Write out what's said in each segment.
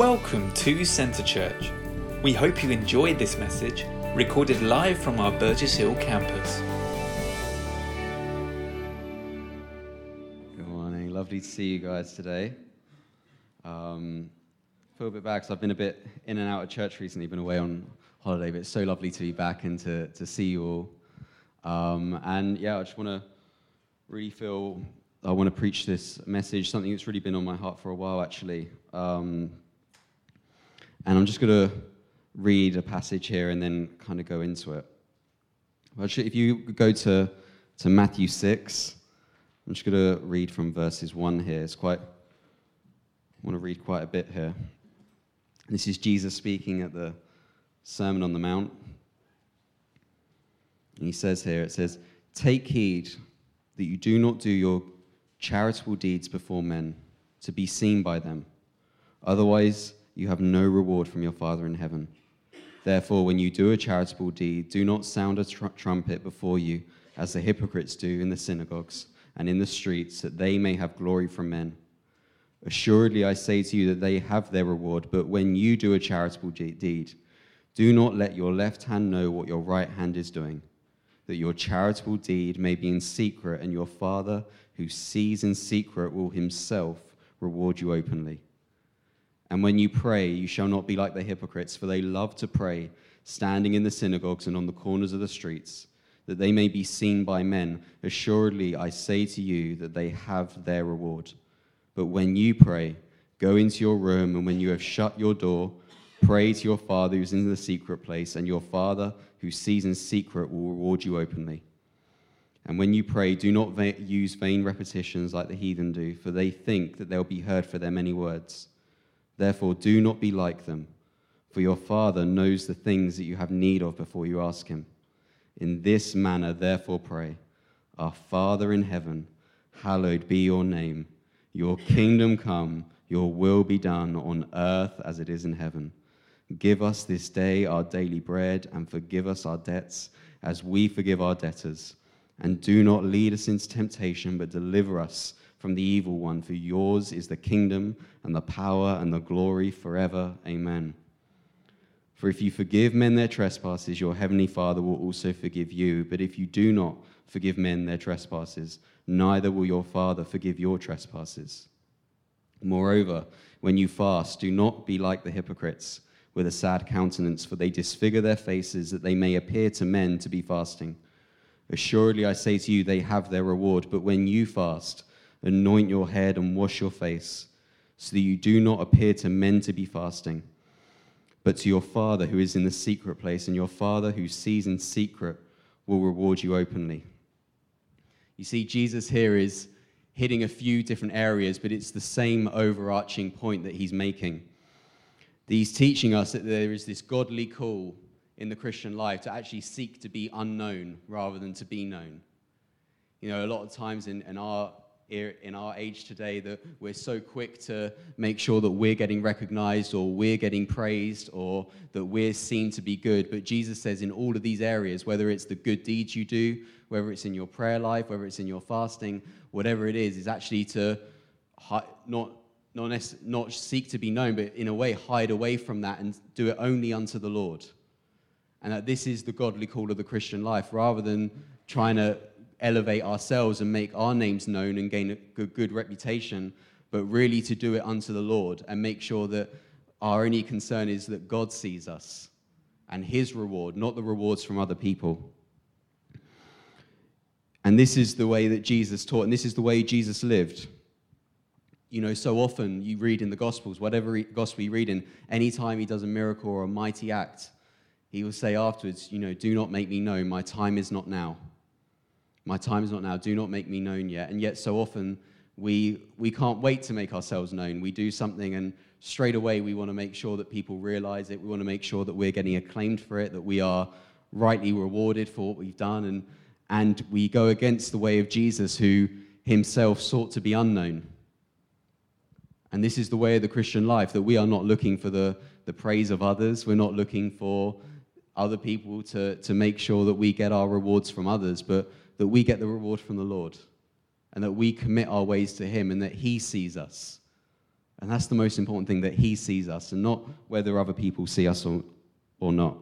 Welcome to Centre Church. We hope you enjoyed this message, recorded live from our Burgess Hill campus. Good morning. Lovely to see you guys today. Um, feel a bit back because I've been a bit in and out of church recently, been away on holiday, but it's so lovely to be back and to, to see you all. Um, and yeah, I just want to really feel I want to preach this message, something that's really been on my heart for a while, actually. Um, and I'm just going to read a passage here and then kind of go into it. Actually, if you go to, to Matthew 6, I'm just going to read from verses 1 here. It's quite, I want to read quite a bit here. This is Jesus speaking at the Sermon on the Mount. And he says here, it says, Take heed that you do not do your charitable deeds before men to be seen by them. Otherwise, you have no reward from your Father in heaven. Therefore, when you do a charitable deed, do not sound a tr- trumpet before you, as the hypocrites do in the synagogues and in the streets, that they may have glory from men. Assuredly, I say to you that they have their reward, but when you do a charitable deed, do not let your left hand know what your right hand is doing, that your charitable deed may be in secret, and your Father who sees in secret will himself reward you openly. And when you pray, you shall not be like the hypocrites, for they love to pray, standing in the synagogues and on the corners of the streets, that they may be seen by men. Assuredly, I say to you that they have their reward. But when you pray, go into your room, and when you have shut your door, pray to your Father who's in the secret place, and your Father who sees in secret will reward you openly. And when you pray, do not va- use vain repetitions like the heathen do, for they think that they'll be heard for their many words. Therefore, do not be like them, for your Father knows the things that you have need of before you ask Him. In this manner, therefore, pray Our Father in heaven, hallowed be your name. Your kingdom come, your will be done on earth as it is in heaven. Give us this day our daily bread, and forgive us our debts as we forgive our debtors. And do not lead us into temptation, but deliver us from the evil one, for yours is the kingdom and the power and the glory forever. Amen. For if you forgive men their trespasses, your heavenly Father will also forgive you. But if you do not forgive men their trespasses, neither will your Father forgive your trespasses. Moreover, when you fast, do not be like the hypocrites with a sad countenance, for they disfigure their faces that they may appear to men to be fasting. Assuredly, I say to you, they have their reward. But when you fast, anoint your head and wash your face, so that you do not appear to men to be fasting, but to your Father who is in the secret place, and your Father who sees in secret will reward you openly. You see, Jesus here is hitting a few different areas, but it's the same overarching point that he's making. He's teaching us that there is this godly call in the Christian life to actually seek to be unknown rather than to be known. You know, a lot of times in, in our in our age today that we're so quick to make sure that we're getting recognized or we're getting praised or that we're seen to be good. But Jesus says in all of these areas, whether it's the good deeds you do, whether it's in your prayer life, whether it's in your fasting, whatever it is, is actually to not, not, not seek to be known, but in a way hide away from that and do it only unto the Lord. And that this is the godly call of the Christian life rather than trying to elevate ourselves and make our names known and gain a good, good reputation, but really to do it unto the Lord and make sure that our only concern is that God sees us and his reward, not the rewards from other people. And this is the way that Jesus taught, and this is the way Jesus lived. You know, so often you read in the Gospels, whatever gospel you read in, anytime he does a miracle or a mighty act, he will say afterwards, you know, do not make me known, my time is not now. My time is not now. Do not make me known yet. And yet, so often, we, we can't wait to make ourselves known. We do something, and straight away, we want to make sure that people realize it. We want to make sure that we're getting acclaimed for it, that we are rightly rewarded for what we've done. And, and we go against the way of Jesus, who himself sought to be unknown. And this is the way of the Christian life that we are not looking for the, the praise of others. We're not looking for other people to, to make sure that we get our rewards from others, but that we get the reward from the Lord and that we commit our ways to Him and that He sees us And that's the most important thing that He sees us and not whether other people see us or, or not.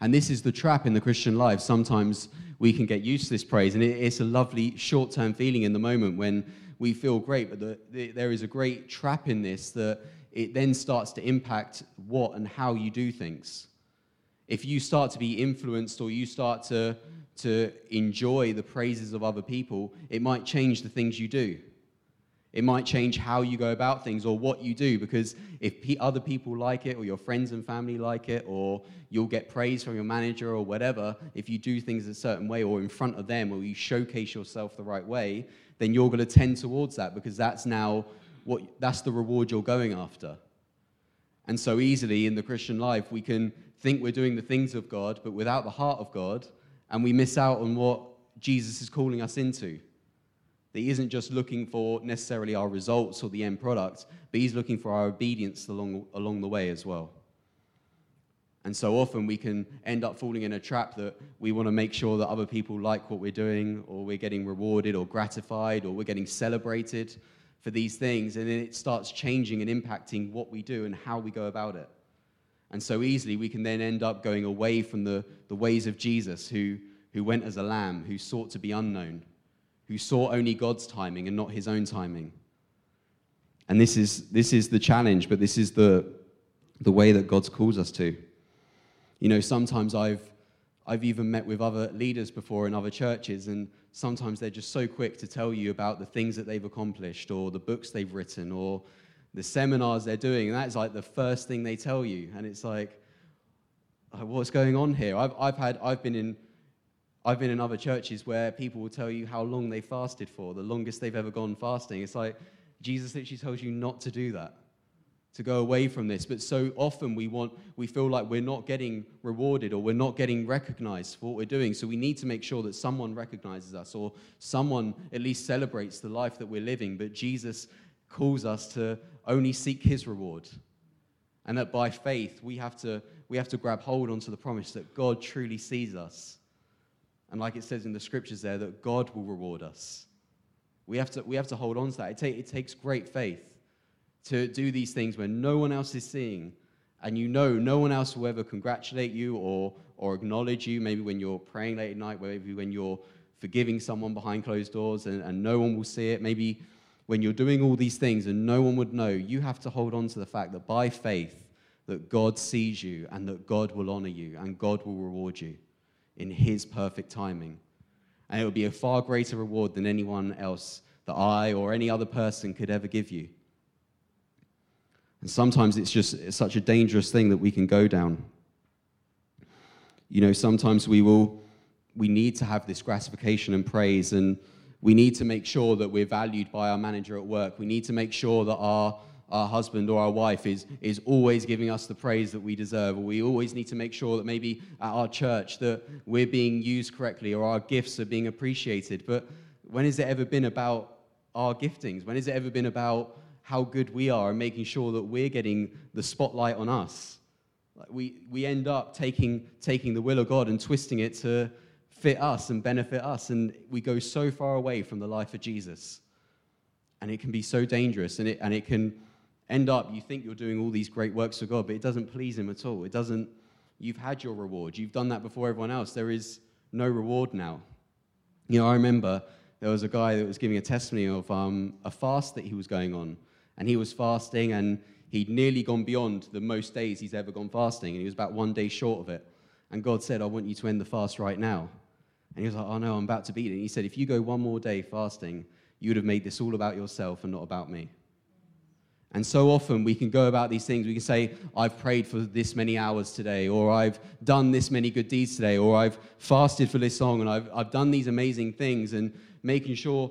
And this is the trap in the Christian life. Sometimes we can get used to this praise, and it, it's a lovely short term feeling in the moment when we feel great, but the, the, there is a great trap in this that it then starts to impact what and how you do things. If you start to be influenced or you start to, to enjoy the praises of other people, it might change the things you do. It might change how you go about things or what you do because if other people like it or your friends and family like it or you'll get praise from your manager or whatever, if you do things a certain way or in front of them or you showcase yourself the right way, then you're going to tend towards that because that's now what that's the reward you're going after. And so easily in the Christian life, we can think we're doing the things of God, but without the heart of God, and we miss out on what Jesus is calling us into. That he isn't just looking for necessarily our results or the end product, but he's looking for our obedience along, along the way as well. And so often we can end up falling in a trap that we want to make sure that other people like what we're doing, or we're getting rewarded or gratified, or we're getting celebrated for these things. And then it starts changing and impacting what we do and how we go about it. And so easily we can then end up going away from the, the ways of Jesus, who, who went as a lamb, who sought to be unknown, who saw only God's timing and not his own timing. And this is, this is the challenge, but this is the, the way that God calls us to. You know, sometimes I've, I've even met with other leaders before in other churches, and sometimes they're just so quick to tell you about the things that they've accomplished, or the books they've written, or the seminars they're doing. And that's like the first thing they tell you. And it's like, what's going on here? I've, I've, had, I've, been in, I've been in other churches where people will tell you how long they fasted for, the longest they've ever gone fasting. It's like, Jesus literally tells you not to do that to go away from this. But so often we want, we feel like we're not getting rewarded or we're not getting recognized for what we're doing. So we need to make sure that someone recognizes us or someone at least celebrates the life that we're living. But Jesus calls us to only seek his reward. And that by faith we have to we have to grab hold onto the promise that God truly sees us. And like it says in the scriptures there, that God will reward us. We have to, we have to hold on to that. It, it takes great faith to do these things when no one else is seeing and you know no one else will ever congratulate you or, or acknowledge you, maybe when you're praying late at night, maybe when you're forgiving someone behind closed doors and, and no one will see it, maybe when you're doing all these things and no one would know, you have to hold on to the fact that by faith, that God sees you and that God will honor you and God will reward you in His perfect timing. And it will be a far greater reward than anyone else that I or any other person could ever give you. And sometimes it's just it's such a dangerous thing that we can go down. You know, sometimes we will, we need to have this gratification and praise, and we need to make sure that we're valued by our manager at work. We need to make sure that our, our husband or our wife is, is always giving us the praise that we deserve, we always need to make sure that maybe at our church that we're being used correctly or our gifts are being appreciated. But when has it ever been about our giftings? When has it ever been about how good we are and making sure that we're getting the spotlight on us. Like we, we end up taking, taking the will of God and twisting it to fit us and benefit us. And we go so far away from the life of Jesus. And it can be so dangerous. And it, and it can end up, you think you're doing all these great works for God, but it doesn't please Him at all. It doesn't, you've had your reward. You've done that before everyone else. There is no reward now. You know, I remember there was a guy that was giving a testimony of um, a fast that he was going on and he was fasting and he'd nearly gone beyond the most days he's ever gone fasting and he was about one day short of it and god said i want you to end the fast right now and he was like oh no i'm about to beat it and he said if you go one more day fasting you would have made this all about yourself and not about me and so often we can go about these things. We can say, I've prayed for this many hours today, or I've done this many good deeds today, or I've fasted for this long, and I've, I've done these amazing things, and making sure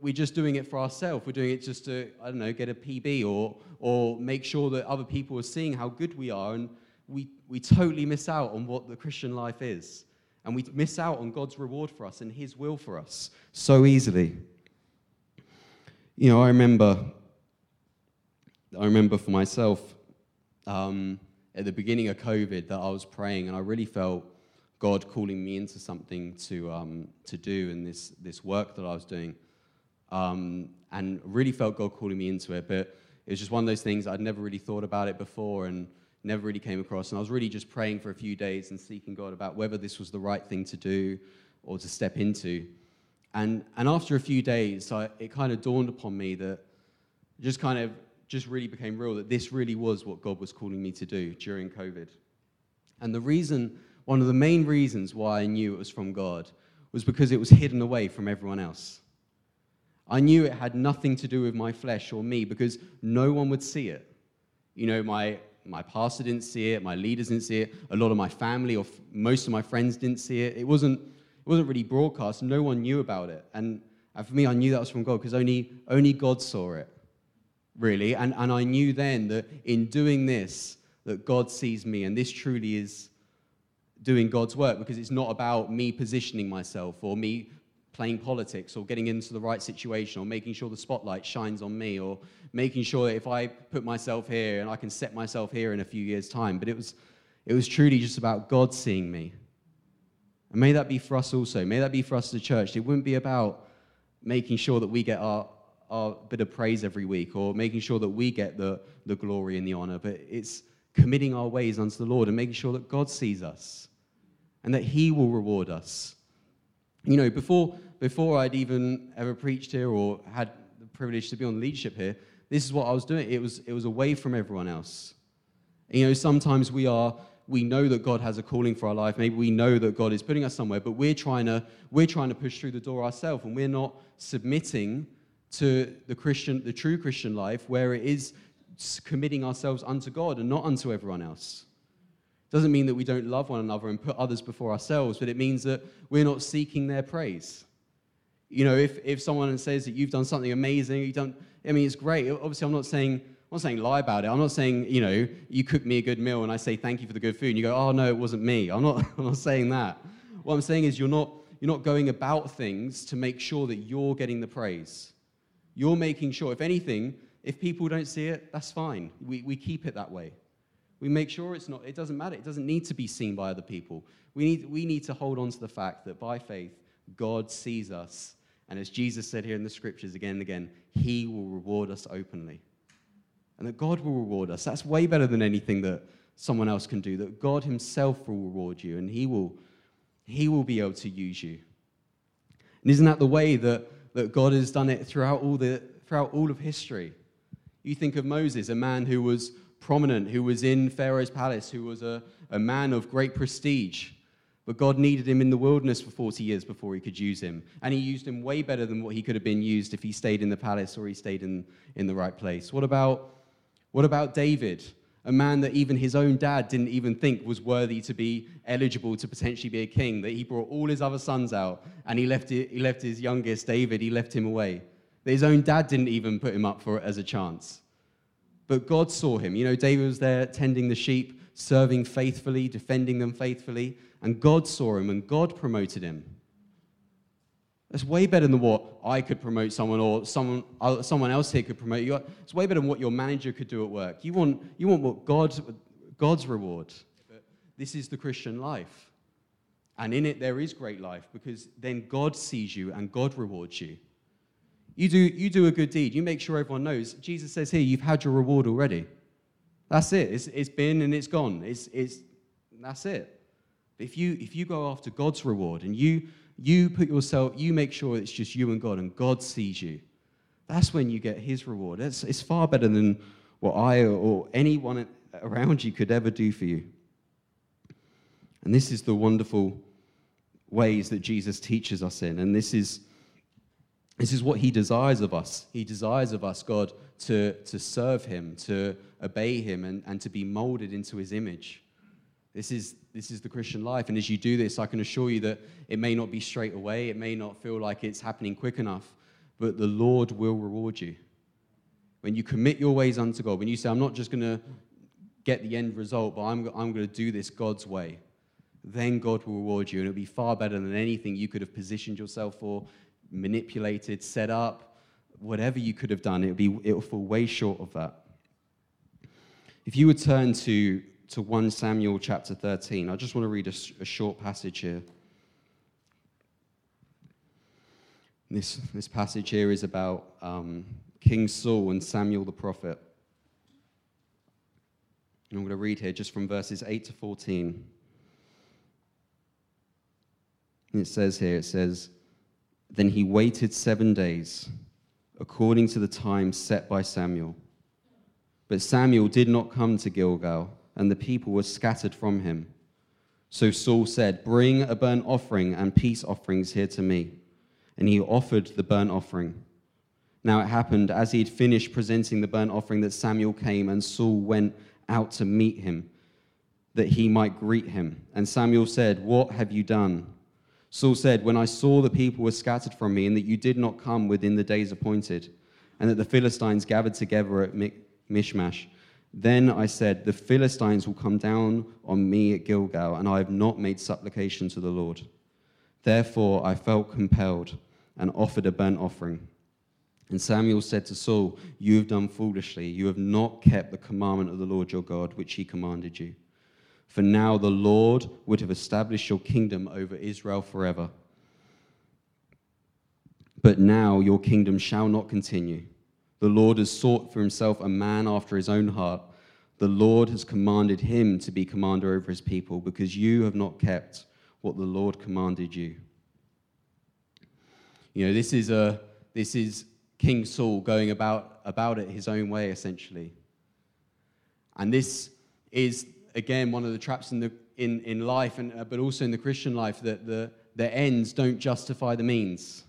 we're just doing it for ourselves. We're doing it just to, I don't know, get a PB or, or make sure that other people are seeing how good we are. And we, we totally miss out on what the Christian life is. And we miss out on God's reward for us and His will for us so easily. You know, I remember, I remember for myself um, at the beginning of COVID that I was praying and I really felt God calling me into something to, um, to do in this, this work that I was doing. Um, and really felt God calling me into it. But it was just one of those things I'd never really thought about it before and never really came across. And I was really just praying for a few days and seeking God about whether this was the right thing to do or to step into. And, and after a few days, I, it kind of dawned upon me that just kind of just really became real that this really was what God was calling me to do during COVID. And the reason, one of the main reasons why I knew it was from God was because it was hidden away from everyone else. I knew it had nothing to do with my flesh or me because no one would see it. You know, my, my pastor didn't see it, my leaders didn't see it, a lot of my family or f- most of my friends didn't see it. It wasn't, it wasn't really broadcast, no one knew about it. And, and for me, I knew that was from God because only, only God saw it, really. And, and I knew then that in doing this, that God sees me, and this truly is doing God's work because it's not about me positioning myself or me playing politics or getting into the right situation or making sure the spotlight shines on me or making sure that if I put myself here and I can set myself here in a few years' time. But it was, it was truly just about God seeing me. And may that be for us also. May that be for us as a church. It wouldn't be about making sure that we get our, our bit of praise every week or making sure that we get the, the glory and the honor, but it's committing our ways unto the Lord and making sure that God sees us and that He will reward us. You know, before, before I'd even ever preached here or had the privilege to be on leadership here, this is what I was doing. It was, it was away from everyone else. You know, sometimes we are, we know that God has a calling for our life. Maybe we know that God is putting us somewhere, but we're trying to, we're trying to push through the door ourselves and we're not submitting to the Christian, the true Christian life where it is committing ourselves unto God and not unto everyone else. Doesn't mean that we don't love one another and put others before ourselves, but it means that we're not seeking their praise. You know, if, if someone says that you've done something amazing, you've done, I mean, it's great. Obviously, I'm not saying, I'm not saying lie about it. I'm not saying, you know, you cook me a good meal and I say thank you for the good food and you go, oh, no, it wasn't me. I'm not, I'm not saying that. What I'm saying is you're not, you're not going about things to make sure that you're getting the praise. You're making sure, if anything, if people don't see it, that's fine. We, we keep it that way. We make sure it's not, it doesn't matter. It doesn't need to be seen by other people. We need, we need to hold on to the fact that by faith, God sees us. And as Jesus said here in the scriptures again and again, he will reward us openly. And that God will reward us. That's way better than anything that someone else can do. That God himself will reward you and he will, he will be able to use you. And isn't that the way that, that God has done it throughout all, the, throughout all of history? You think of Moses, a man who was prominent, who was in Pharaoh's palace, who was a, a man of great prestige. But God needed him in the wilderness for 40 years before he could use him. And he used him way better than what he could have been used if he stayed in the palace or he stayed in, in the right place. What about, what about David? A man that even his own dad didn't even think was worthy to be eligible to potentially be a king, that he brought all his other sons out and he left, he left his youngest, David, he left him away. That his own dad didn't even put him up for it as a chance. But God saw him. You know, David was there tending the sheep, serving faithfully, defending them faithfully, and God saw him and God promoted him. That's way better than what I could promote someone or someone, uh, someone else here could promote you. It's way better than what your manager could do at work. You want, you want what God, God's reward. This is the Christian life. And in it, there is great life because then God sees you and God rewards you. You do, you do a good deed. You make sure everyone knows. Jesus says here, you've had your reward already. That's it. It's, it's been and it's gone. It's, it's, that's it. But if you, if you go after God's reward and you, you put yourself, you make sure it's just you and God and God sees you, that's when you get his reward. It's, it's far better than what I or anyone around you could ever do for you. And this is the wonderful ways that Jesus teaches us in. And this is this is what he desires of us. He desires of us, God, to, to serve him, to obey him, and, and to be molded into his image. This is, this is the Christian life. And as you do this, I can assure you that it may not be straight away, it may not feel like it's happening quick enough, but the Lord will reward you. When you commit your ways unto God, when you say, I'm not just going to get the end result, but I'm, I'm going to do this God's way, then God will reward you. And it'll be far better than anything you could have positioned yourself for manipulated, set up, whatever you could have done, it'll, be, it'll fall way short of that. If you would turn to, to 1 Samuel chapter 13, I just want to read a, a short passage here. This, this passage here is about um, King Saul and Samuel the prophet. And I'm going to read here just from verses 8 to 14. It says here, it says, Then he waited seven days, according to the time set by Samuel. But Samuel did not come to Gilgal, and the people were scattered from him. So Saul said, Bring a burnt offering and peace offerings here to me. And he offered the burnt offering. Now it happened, as he had finished presenting the burnt offering, that Samuel came, and Saul went out to meet him, that he might greet him. And Samuel said, What have you done? Saul said, When I saw the people were scattered from me, and that you did not come within the days appointed, and that the Philistines gathered together at Michmash, then I said, The Philistines will come down on me at Gilgal, and I have not made supplication to the Lord. Therefore I felt compelled and offered a burnt offering. And Samuel said to Saul, You have done foolishly. You have not kept the commandment of the Lord your God, which he commanded you. For now the Lord would have established your kingdom over Israel forever. But now your kingdom shall not continue. The Lord has sought for himself a man after his own heart. The Lord has commanded him to be commander over his people, because you have not kept what the Lord commanded you. You know, this is, a, this is King Saul going about, about it his own way, essentially. And this is, again, one of the traps in, the, in, in life, and, uh, but also in the Christian life, that the, the ends don't justify the means.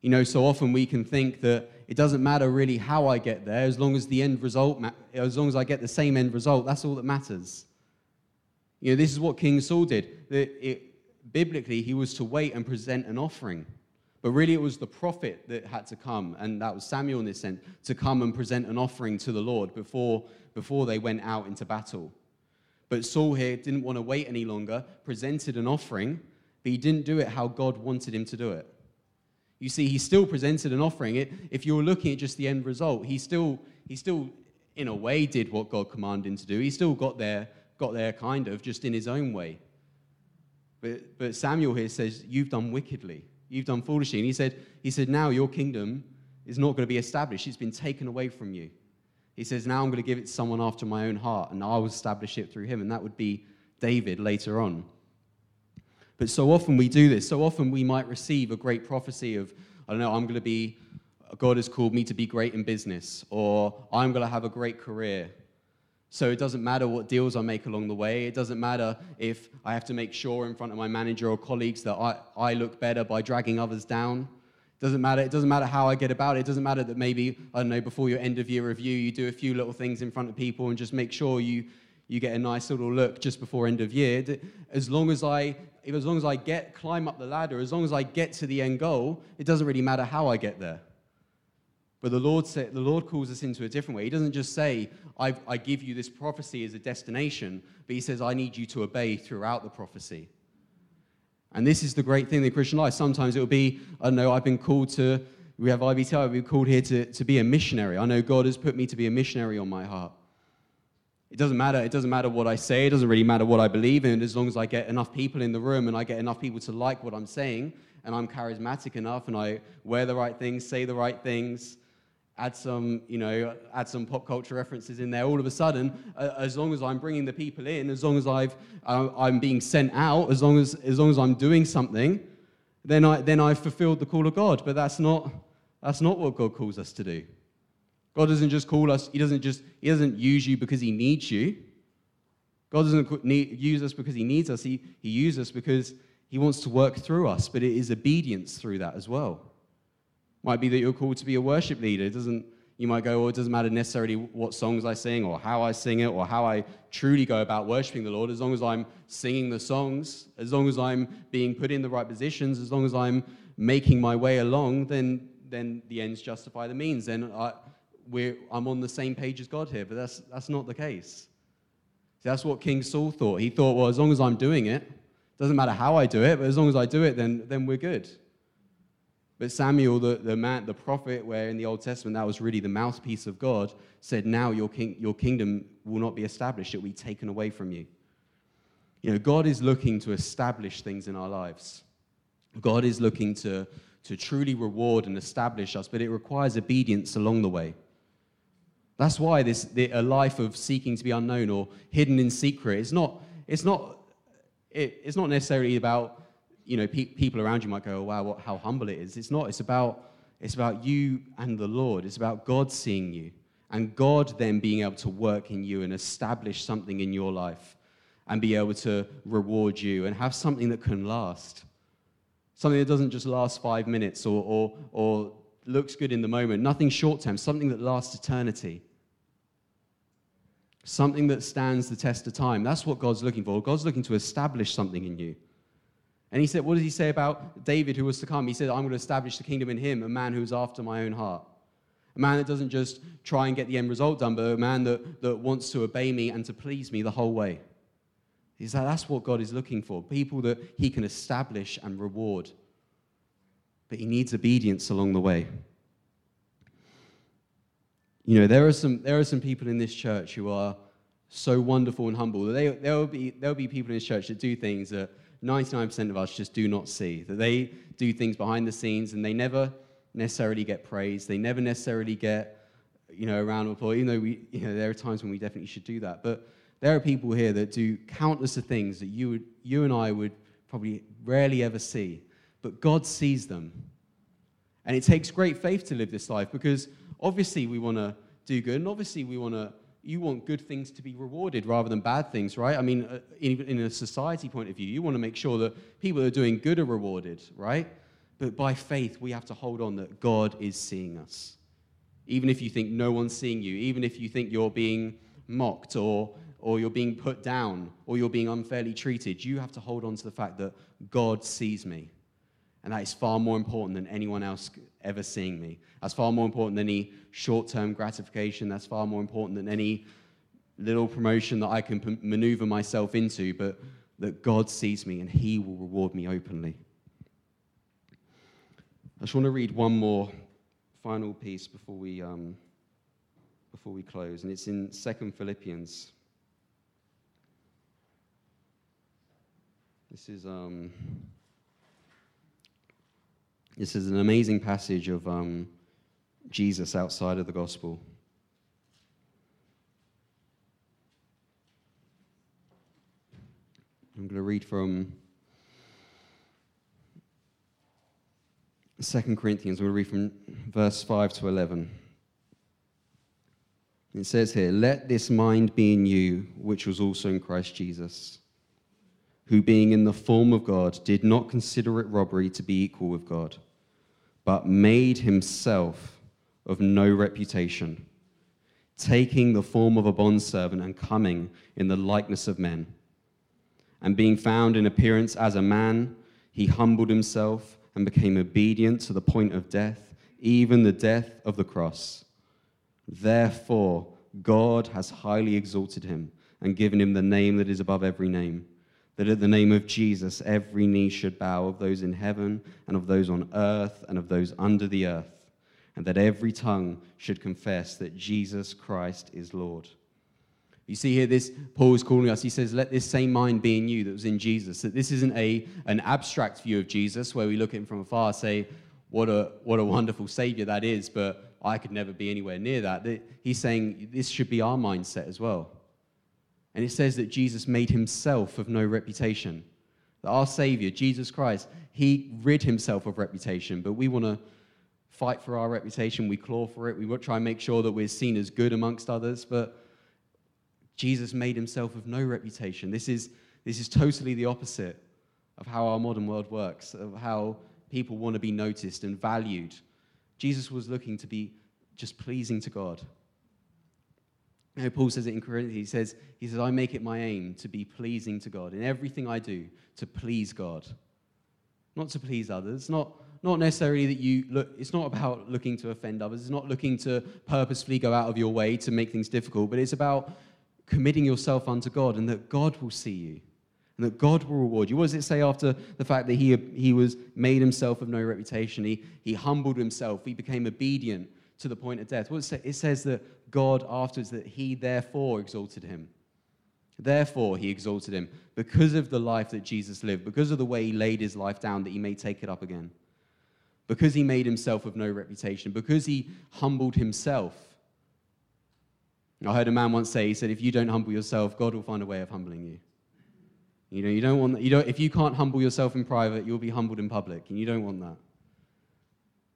You know, so often we can think that it doesn't matter really how I get there, as long as the end result, as long as I get the same end result, that's all that matters. You know, this is what King Saul did. It, it, biblically, he was to wait and present an offering. But really, it was the prophet that had to come, and that was Samuel in this sense, to come and present an offering to the Lord before, before they went out into battle. But Saul here didn't want to wait any longer, presented an offering, but he didn't do it how God wanted him to do it. You see, he still presented an offering. It, if you were looking at just the end result, he still, he still, in a way, did what God commanded him to do. He still got there, got there kind of, just in his own way. But, but Samuel here says, You've done wickedly. You've done foolishly. And he said, he said, Now your kingdom is not going to be established. It's been taken away from you. He says, Now I'm going to give it to someone after my own heart, and I will establish it through him. And that would be David later on. But so often we do this. So often we might receive a great prophecy of, I don't know, I'm going to be, God has called me to be great in business, or I'm going to have a great career, so it doesn't matter what deals I make along the way. It doesn't matter if I have to make sure in front of my manager or colleagues that I, I look better by dragging others down. It doesn't matter. It doesn't matter how I get about it. It doesn't matter that maybe, I don't know, before your end of year review, you do a few little things in front of people and just make sure you, you get a nice little look just before end of year. As long as I, as long as I get, climb up the ladder, as long as I get to the end goal, it doesn't really matter how I get there. But the Lord, say, the Lord calls us into a different way. He doesn't just say, I, I give you this prophecy as a destination, but He says, I need you to obey throughout the prophecy. And this is the great thing in the Christian life. Sometimes it will be, I know, I've been called to, we have IBT, I've been called here to, to be a missionary. I know God has put me to be a missionary on my heart. It doesn't matter. It doesn't matter what I say. It doesn't really matter what I believe in, as long as I get enough people in the room and I get enough people to like what I'm saying, and I'm charismatic enough, and I wear the right things, say the right things, add some, you know, add some pop culture references in there. All of a sudden, uh, as long as I'm bringing the people in, as long as I've, uh, I'm being sent out, as long as, as long as I'm doing something, then I then I've fulfilled the call of God. But that's not that's not what God calls us to do. God doesn't just call us. He doesn't just He doesn't use you because He needs you. God doesn't need, use us because He needs us. He He uses us because He wants to work through us. But it is obedience through that as well. Might be that you're called to be a worship leader. It doesn't, you might go, well, it doesn't matter necessarily what songs I sing or how I sing it or how I truly go about worshiping the Lord. As long as I'm singing the songs, as long as I'm being put in the right positions, as long as I'm making my way along, then, then the ends justify the means. Then I, I'm on the same page as God here, but that's, that's not the case. See, that's what King Saul thought. He thought, well, as long as I'm doing it, doesn't matter how I do it, but as long as I do it, then, then we're good. But Samuel, the, the man, the prophet, where in the Old Testament that was really the mouthpiece of God, said, Now your, king, your kingdom will not be established, it will be taken away from you. You know, God is looking to establish things in our lives. God is looking to, to truly reward and establish us, but it requires obedience along the way. That's why this a life of seeking to be unknown or hidden in secret. It's not. It's not. It, it's not necessarily about you know pe- people around you might go, oh, wow, what, how humble it is. It's not. It's about. It's about you and the Lord. It's about God seeing you and God then being able to work in you and establish something in your life and be able to reward you and have something that can last. Something that doesn't just last five minutes or, or, or looks good in the moment. Nothing short term, something that lasts eternity. Something that stands the test of time. That's what God's looking for. God's looking to establish something in you. And he said, What does he say about David who was to come? He said, I'm going to establish the kingdom in him, a man who is after my own heart. A man that doesn't just try and get the end result done, but a man that, that wants to obey me and to please me the whole way. He said, That's what God is looking for people that he can establish and reward. But he needs obedience along the way. You know, there are some, there are some people in this church who are so wonderful and humble. They, there, will be, there will be people in this church that do things that 99% of us just do not see, that they do things behind the scenes and they never necessarily get praise. They never necessarily get, you know, a round of applause, even though we, you know, there are times when we definitely should do that. But there are people here that do countless of things that you, would, you and I would probably rarely ever see. But God sees them. And it takes great faith to live this life because obviously we want to do good, and obviously we want to. You want good things to be rewarded rather than bad things, right? I mean, uh, in, in a society point of view, you want to make sure that people that are doing good are rewarded, right? But by faith, we have to hold on that God is seeing us. Even if you think no one's seeing you, even if you think you're being mocked or, or you're being put down or you're being unfairly treated, you have to hold on to the fact that God sees me. And that is far more important than anyone else ever seeing me. That's far more important than any short term gratification. That's far more important than any little promotion that I can maneuver myself into. But that God sees me and He will reward me openly. I just want to read one more final piece before we, um, before we close, and it's in Second Philippians. This is. Um, this is an amazing passage of um, Jesus outside of the gospel. I'm going to read from 2 Corinthians. We'll read from verse 5 to 11. It says here, Let this mind be in you, which was also in Christ Jesus, who being in the form of God did not consider it robbery to be equal with God but made himself of no reputation, taking the form of a bondservant and coming in the likeness of men. And being found in appearance as a man, he humbled himself and became obedient to the point of death, even the death of the cross. Therefore, God has highly exalted him and given him the name that is above every name that at the name of Jesus every knee should bow of those in heaven and of those on earth and of those under the earth, and that every tongue should confess that Jesus Christ is Lord. You see here, this Paul is calling us. He says, "Let this same mind be in you that was in Jesus." That this isn't a an abstract view of Jesus where we look at him from afar, say, "What a what a wonderful Savior that is," but I could never be anywhere near that. He's saying this should be our mindset as well. And it says that Jesus made himself of no reputation. That our Savior, Jesus Christ, he rid himself of reputation, but we want to fight for our reputation. We claw for it. We try and make sure that we're seen as good amongst others, but Jesus made himself of no reputation. This is, this is totally the opposite of how our modern world works, of how people want to be noticed and valued. Jesus was looking to be just pleasing to God. You know, Paul says it in Corinthians. He says, he says, I make it my aim to be pleasing to God in everything I do, to please God. Not to please others, not, not necessarily that you look, it's not about looking to offend others, it's not looking to purposefully go out of your way to make things difficult, but it's about committing yourself unto God and that God will see you and that God will reward you. What does it say after the fact that he, he was made himself of no reputation? He, he humbled himself, he became obedient to the point of death. What it, say? it says that God afterwards that he therefore exalted him. Therefore, he exalted him because of the life that Jesus lived, because of the way he laid his life down, that he may take it up again. because he made himself of no reputation, because he humbled himself. I heard a man once say, he said, if you don't humble yourself, God will find a way of humbling you. You know, you don't want that. You don't, if you can't humble yourself in private, you'll be humbled in public, and you don't want that.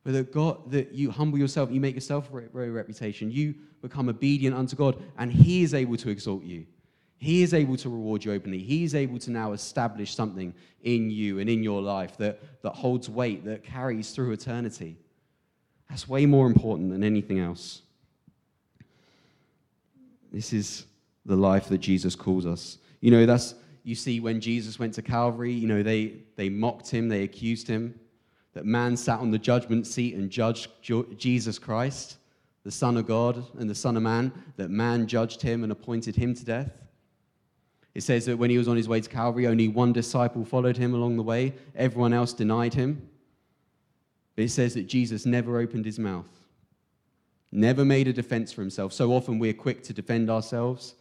But that God, that you humble yourself, you make yourself a reputation, you become obedient unto God, and He is able to exalt you. He is able to reward you openly. He is able to now establish something in you and in your life that, that holds weight, that carries through eternity. That's way more important than anything else. This is the life that Jesus calls us. You know, that's you see when Jesus went to Calvary, you know, they, they mocked him, they accused him, that man sat on the judgment seat and judged Jesus Christ, the Son of God and the Son of Man, that man judged him and appointed him to death. It says that when he was on his way to Calvary, only one disciple followed him along the way, everyone else denied him. But it says that Jesus never opened his mouth, never made a defense for himself. So often we're quick to defend ourselves,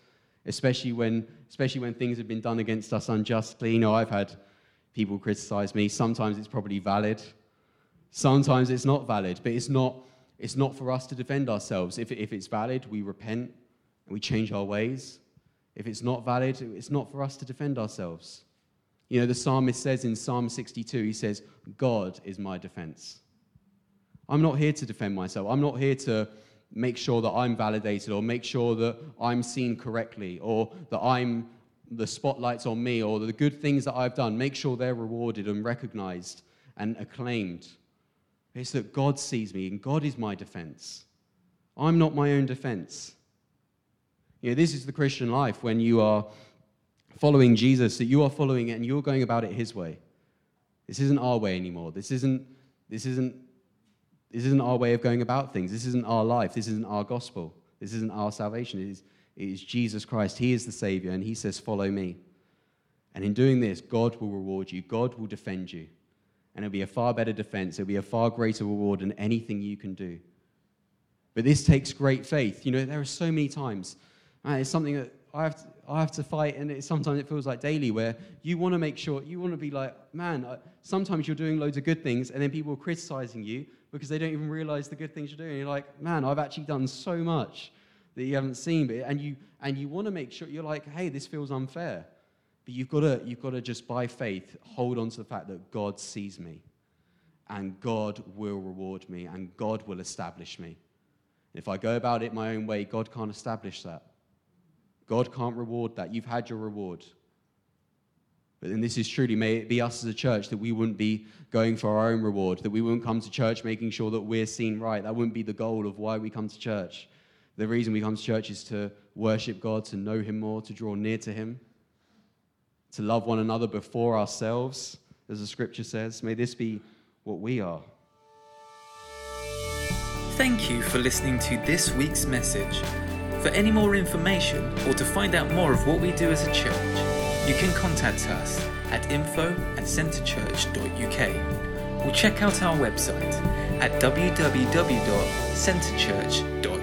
especially when, especially when things have been done against us unjustly. You know, I've had people criticize me. Sometimes it's probably valid, sometimes it's not valid, but it's not, it's not for us to defend ourselves. If, if it's valid, we repent and we change our ways. If it's not valid, it's not for us to defend ourselves. You know, the psalmist says in Psalm 62, he says, God is my defense. I'm not here to defend myself. I'm not here to make sure that I'm validated or make sure that I'm seen correctly or that I'm the spotlight's on me or the good things that I've done. Make sure they're rewarded and recognized and acclaimed. It's that God sees me and God is my defense. I'm not my own defense. You know, this is the Christian life when you are following Jesus, that you are following it and you're going about it his way. This isn't our way anymore. This isn't, this isn't, this isn't our way of going about things. This isn't our life. This isn't our gospel. This isn't our salvation. It is, it is Jesus Christ. He is the Savior, and He says, Follow me. And in doing this, God will reward you, God will defend you. And it'll be a far better defense, it'll be a far greater reward than anything you can do. But this takes great faith. You know, there are so many times and it's something that I have, to, I have to fight, and it, sometimes it feels like daily, where you want to make sure, you want to be like, man, sometimes you're doing loads of good things, and then people are criticizing you because they don't even realize the good things you're doing. You're like, man, I've actually done so much that you haven't seen, and you, and you want to make sure, you're like, hey, this feels unfair. But you've got to, you've got to just, by faith, hold on to the fact that God sees me, and God will reward me, and God will establish me. If I go about it my own way, God can't establish that. God can't reward that. You've had your reward. But then this is truly, may it be us as a church that we wouldn't be going for our own reward, that we wouldn't come to church making sure that we're seen right. That wouldn't be the goal of why we come to church. The reason we come to church is to worship God, to know Him more, to draw near to Him, to love one another before ourselves, as the scripture says. May this be what we are. Thank you for listening to this week's message. For any more information or to find out more of what we do as a church, you can contact us at info at centrechurch.uk or check out our website at www.centrechurch.uk.